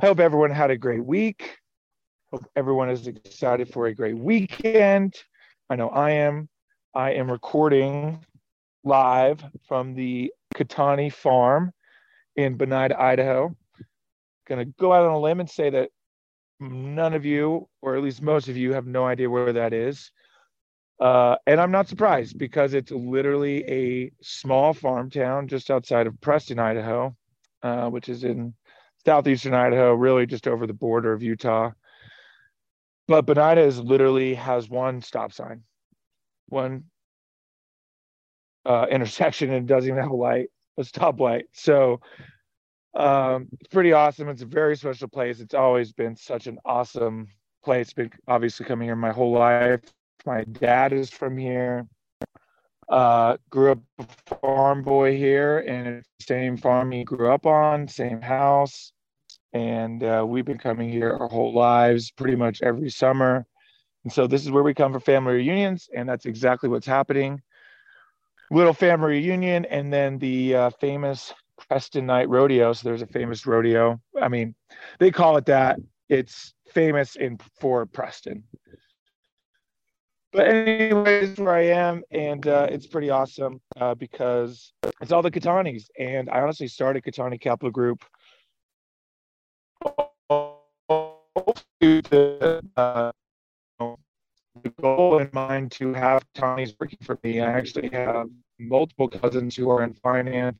I hope everyone had a great week. Hope everyone is excited for a great weekend. I know I am. I am recording live from the Cattani farm in Banida, Idaho. Gonna go out on a limb and say that none of you, or at least most of you, have no idea where that is. Uh, and I'm not surprised because it's literally a small farm town just outside of Preston, Idaho, uh, which is in southeastern Idaho, really just over the border of Utah. But Banida is literally has one stop sign, one uh, intersection, and doesn't even have a light, a stoplight. So um, it's pretty awesome. It's a very special place. It's always been such an awesome place. Been obviously coming here my whole life. My dad is from here. Uh, grew up a farm boy here, and same farm he grew up on, same house, and uh, we've been coming here our whole lives, pretty much every summer. And so this is where we come for family reunions, and that's exactly what's happening. Little family reunion, and then the uh, famous Preston Night Rodeo. So there's a famous rodeo. I mean, they call it that. It's famous in for Preston but anyways, where I am, and uh, it's pretty awesome uh, because it's all the Cattanis, and I honestly started Cattani Capital Group. The, the goal in mind to have Cattanis working for me. I actually have multiple cousins who are in finance.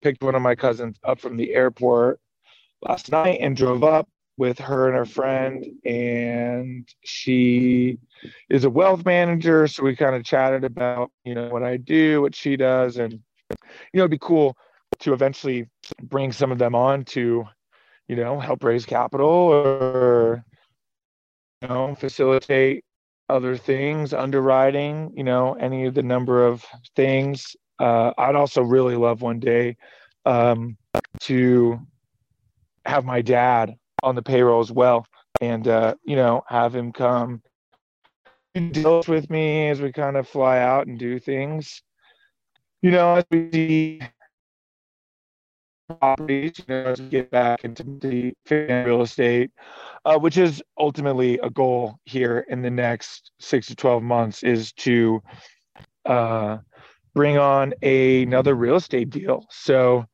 Picked one of my cousins up from the airport last night and drove up with her and her friend, and she is a wealth manager. So we kind of chatted about, you know, what I do, what she does, and you know, it'd be cool to eventually bring some of them on to, you know, help raise capital or you know facilitate other things, underwriting, you know, any of the number of things. Uh, I'd also really love one day um, to have my dad on the payroll as well, and uh, you know have him come deals with me as we kind of fly out and do things. You know, as we see properties, you know, get back into the real estate, uh, which is ultimately a goal here in the next six to 12 months, is to uh, bring on a, another real estate deal. So,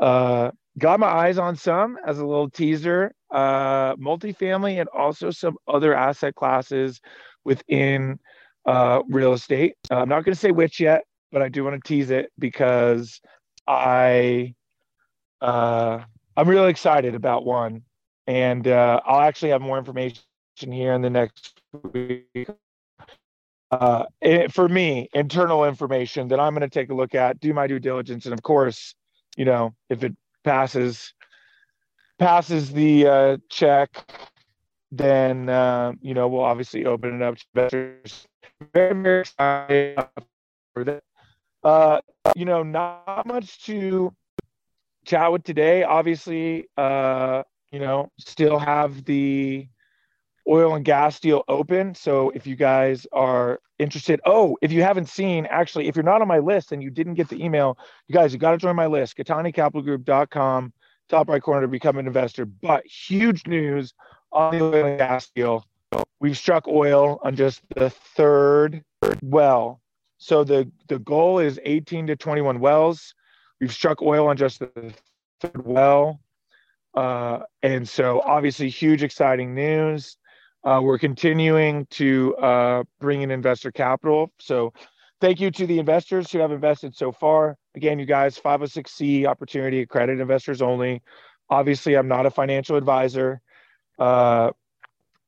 uh, got my eyes on some as a little teaser uh, multifamily and also some other asset classes within uh, real estate. Uh, I'm not going to say which yet, but I do want to tease it because I uh, I'm really excited about one, and uh, I'll actually have more information here in the next week. Uh, it, for me, internal information that I'm going to take a look at, do my due diligence, and of course, you know, if it passes passes the uh, check, then uh, you know we'll obviously open it up to investors. Very very excited for that. Uh, you know, not much to chat with today. Obviously, uh, you know, still have the oil and gas deal open. So if you guys are interested, oh, if you haven't seen, actually, if you're not on my list and you didn't get the email, you guys, you got to join my list, CattaniCapitalGroup.com top right corner to become an investor. But huge news on the oil and gas deal. We've struck oil on just the third well. So the, the goal is 18 to 21 wells. We've struck oil on just the third well. Uh, and so obviously huge exciting news. Uh, we're continuing to uh, bring in investor capital. So thank you to the investors who have invested so far. Again, you guys, 506C opportunity, accredited investors only. Obviously, I'm not a financial advisor. Uh,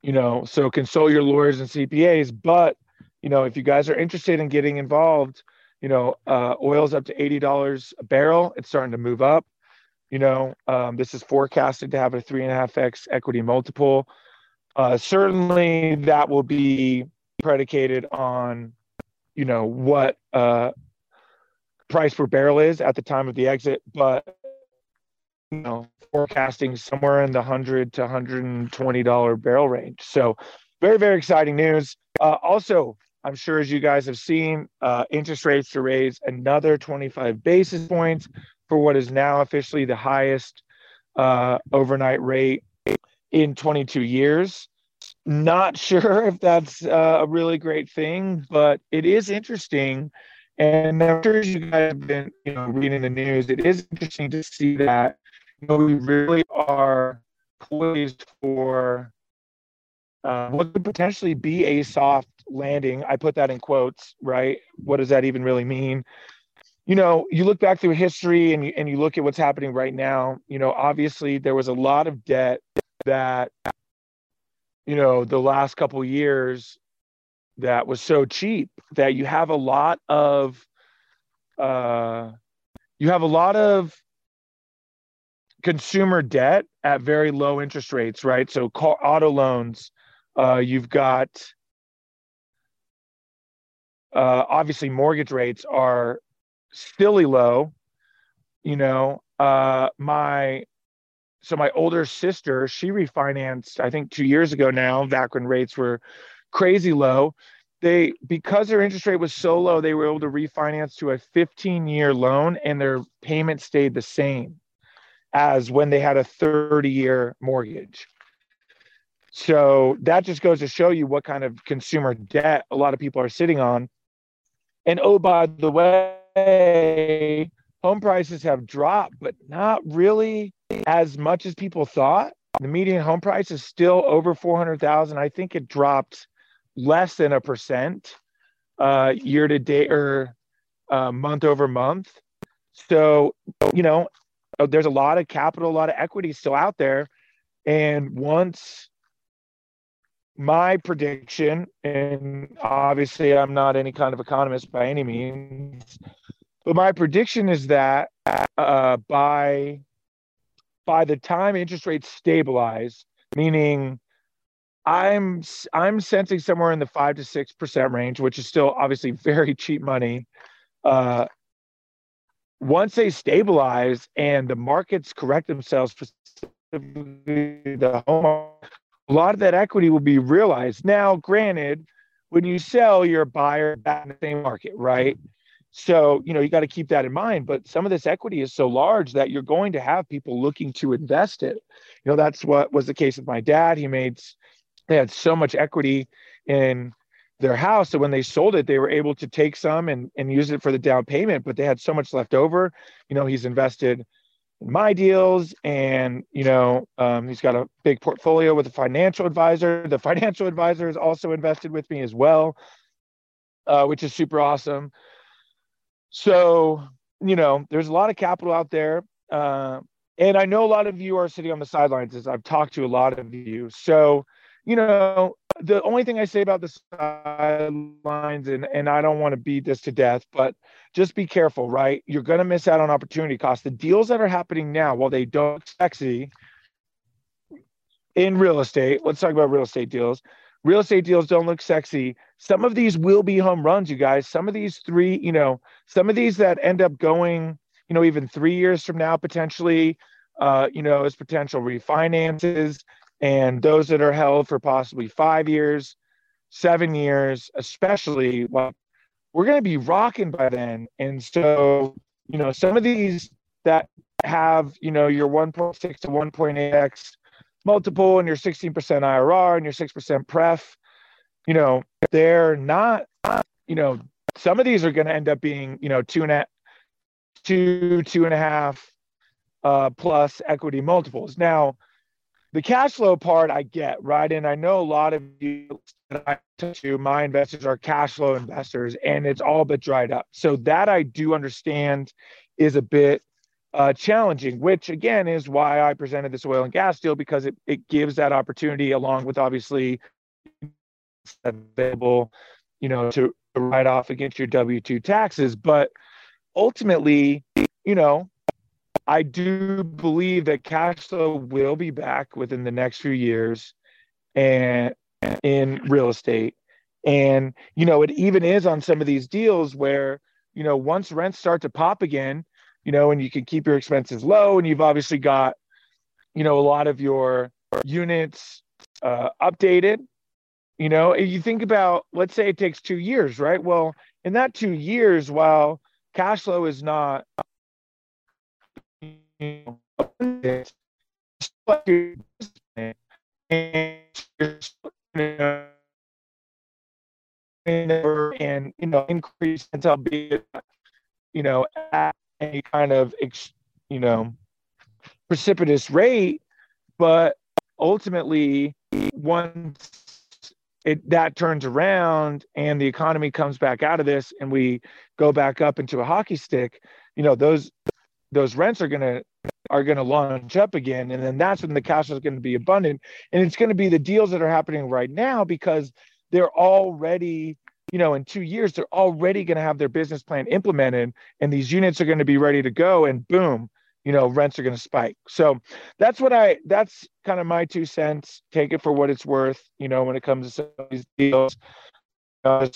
you know, so consult your lawyers and CPAs. But, you know, if you guys are interested in getting involved, you know, uh, oil's up to $80 a barrel. It's starting to move up. You know, um, this is forecasted to have a three and a half x equity multiple. Uh, certainly, that will be predicated on, you know, what uh, price per barrel is at the time of the exit, but you know, forecasting somewhere in the hundred to hundred and twenty dollar barrel range. So, very very exciting news. Uh, also, I'm sure as you guys have seen, uh, interest rates to raise another 25 basis points for what is now officially the highest uh, overnight rate in 22 years. Not sure if that's uh, a really great thing, but it is interesting. And I'm sure you guys have been, you know, reading the news. It is interesting to see that, you know, we really are poised for uh, what could potentially be a soft landing. I put that in quotes, right? What does that even really mean? You know, you look back through history and you, and you look at what's happening right now. You know, obviously there was a lot of debt that, you know, the last couple years that was so cheap that you have a lot of, uh, you have a lot of consumer debt at very low interest rates, right? So car, auto loans, uh, you've got uh, obviously mortgage rates are silly low. You know, uh, my so my older sister she refinanced I think two years ago now back when rates were crazy low. They because their interest rate was so low, they were able to refinance to a 15 year loan and their payment stayed the same as when they had a 30 year mortgage. So that just goes to show you what kind of consumer debt a lot of people are sitting on. And oh, by the way, home prices have dropped, but not really as much as people thought. The median home price is still over 400,000. I think it dropped less than a percent uh, year to date or uh, month over month. So, you know, there's a lot of capital, a lot of equity still out there. And once my prediction, and obviously I'm not any kind of economist by any means, but my prediction is that uh, by by the time interest rates stabilize, meaning I'm I'm sensing somewhere in the five to six percent range, which is still obviously very cheap money. Uh, once they stabilize and the markets correct themselves, specifically the home a lot of that equity will be realized. Now, granted, when you sell, you're a buyer back in the same market, right? So, you know, you got to keep that in mind. But some of this equity is so large that you're going to have people looking to invest it. You know, that's what was the case with my dad. He made, they had so much equity in their house. So when they sold it, they were able to take some and, and use it for the down payment, but they had so much left over. You know, he's invested in my deals and you know um, he's got a big portfolio with a financial advisor the financial advisor is also invested with me as well uh, which is super awesome so you know there's a lot of capital out there uh, and i know a lot of you are sitting on the sidelines as i've talked to a lot of you so you know the only thing I say about the sidelines, and, and I don't want to beat this to death, but just be careful, right? You're going to miss out on opportunity costs. The deals that are happening now, while they don't sexy in real estate, let's talk about real estate deals. Real estate deals don't look sexy. Some of these will be home runs, you guys. Some of these three, you know, some of these that end up going, you know, even three years from now, potentially, uh, you know, as potential refinances and those that are held for possibly five years, seven years, especially, well, we're going to be rocking by then. And so, you know, some of these that have, you know, your 1.6 to 1.8x multiple and your 16% IRR and your 6% pref, you know, they're not, you know, some of these are going to end up being, you know, two and a two, two and a half uh, plus equity multiples. Now, the cash flow part I get, right? And I know a lot of you that I talk to, my investors are cash flow investors, and it's all but dried up. So that I do understand is a bit uh, challenging, which again is why I presented this oil and gas deal because it, it gives that opportunity along with obviously available, you know, to write off against your W 2 taxes. But ultimately, you know, I do believe that cash flow will be back within the next few years and in real estate. And, you know, it even is on some of these deals where, you know, once rents start to pop again, you know, and you can keep your expenses low and you've obviously got, you know, a lot of your units uh, updated. You know, if you think about, let's say it takes two years, right? Well, in that two years, while cash flow is not and you know increase until be you know at a kind of you know precipitous rate but ultimately once it that turns around and the economy comes back out of this and we go back up into a hockey stick you know those those rents are going to are going to launch up again. And then that's when the cash is going to be abundant. And it's going to be the deals that are happening right now because they're already you know in two years they're already going to have their business plan implemented and these units are going to be ready to go and boom you know rents are going to spike. So that's what i that's kind of my two cents. Take it for what it's worth you know when it comes to these deals. Uh,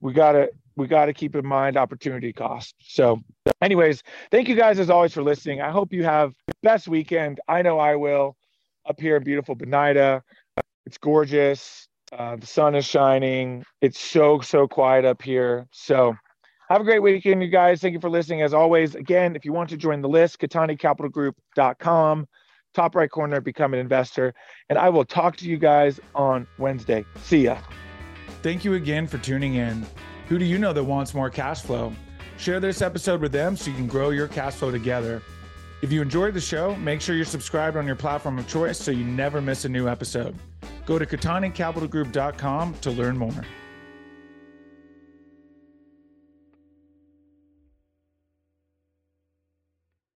we got to we got to keep in mind opportunity cost. So anyways thank you guys as always for listening. I hope you have best weekend. I know i will. Up here in beautiful Banida. it's gorgeous uh, the sun is shining. It's so so quiet up here. So have a great weekend you guys. Thank you for listening as always. Again if you want to join the list cattanicapitalgroup.com top right corner become an investor. And i will talk to you guys on wednesday. See ya. Thank you again for tuning in. Who do you know that wants more cash flow? Share this episode with them so you can grow your cash flow together. If you enjoyed the show, make sure you're subscribed on your platform of choice so you never miss a new episode. Go to CattaniCapitalGroup.com to learn more.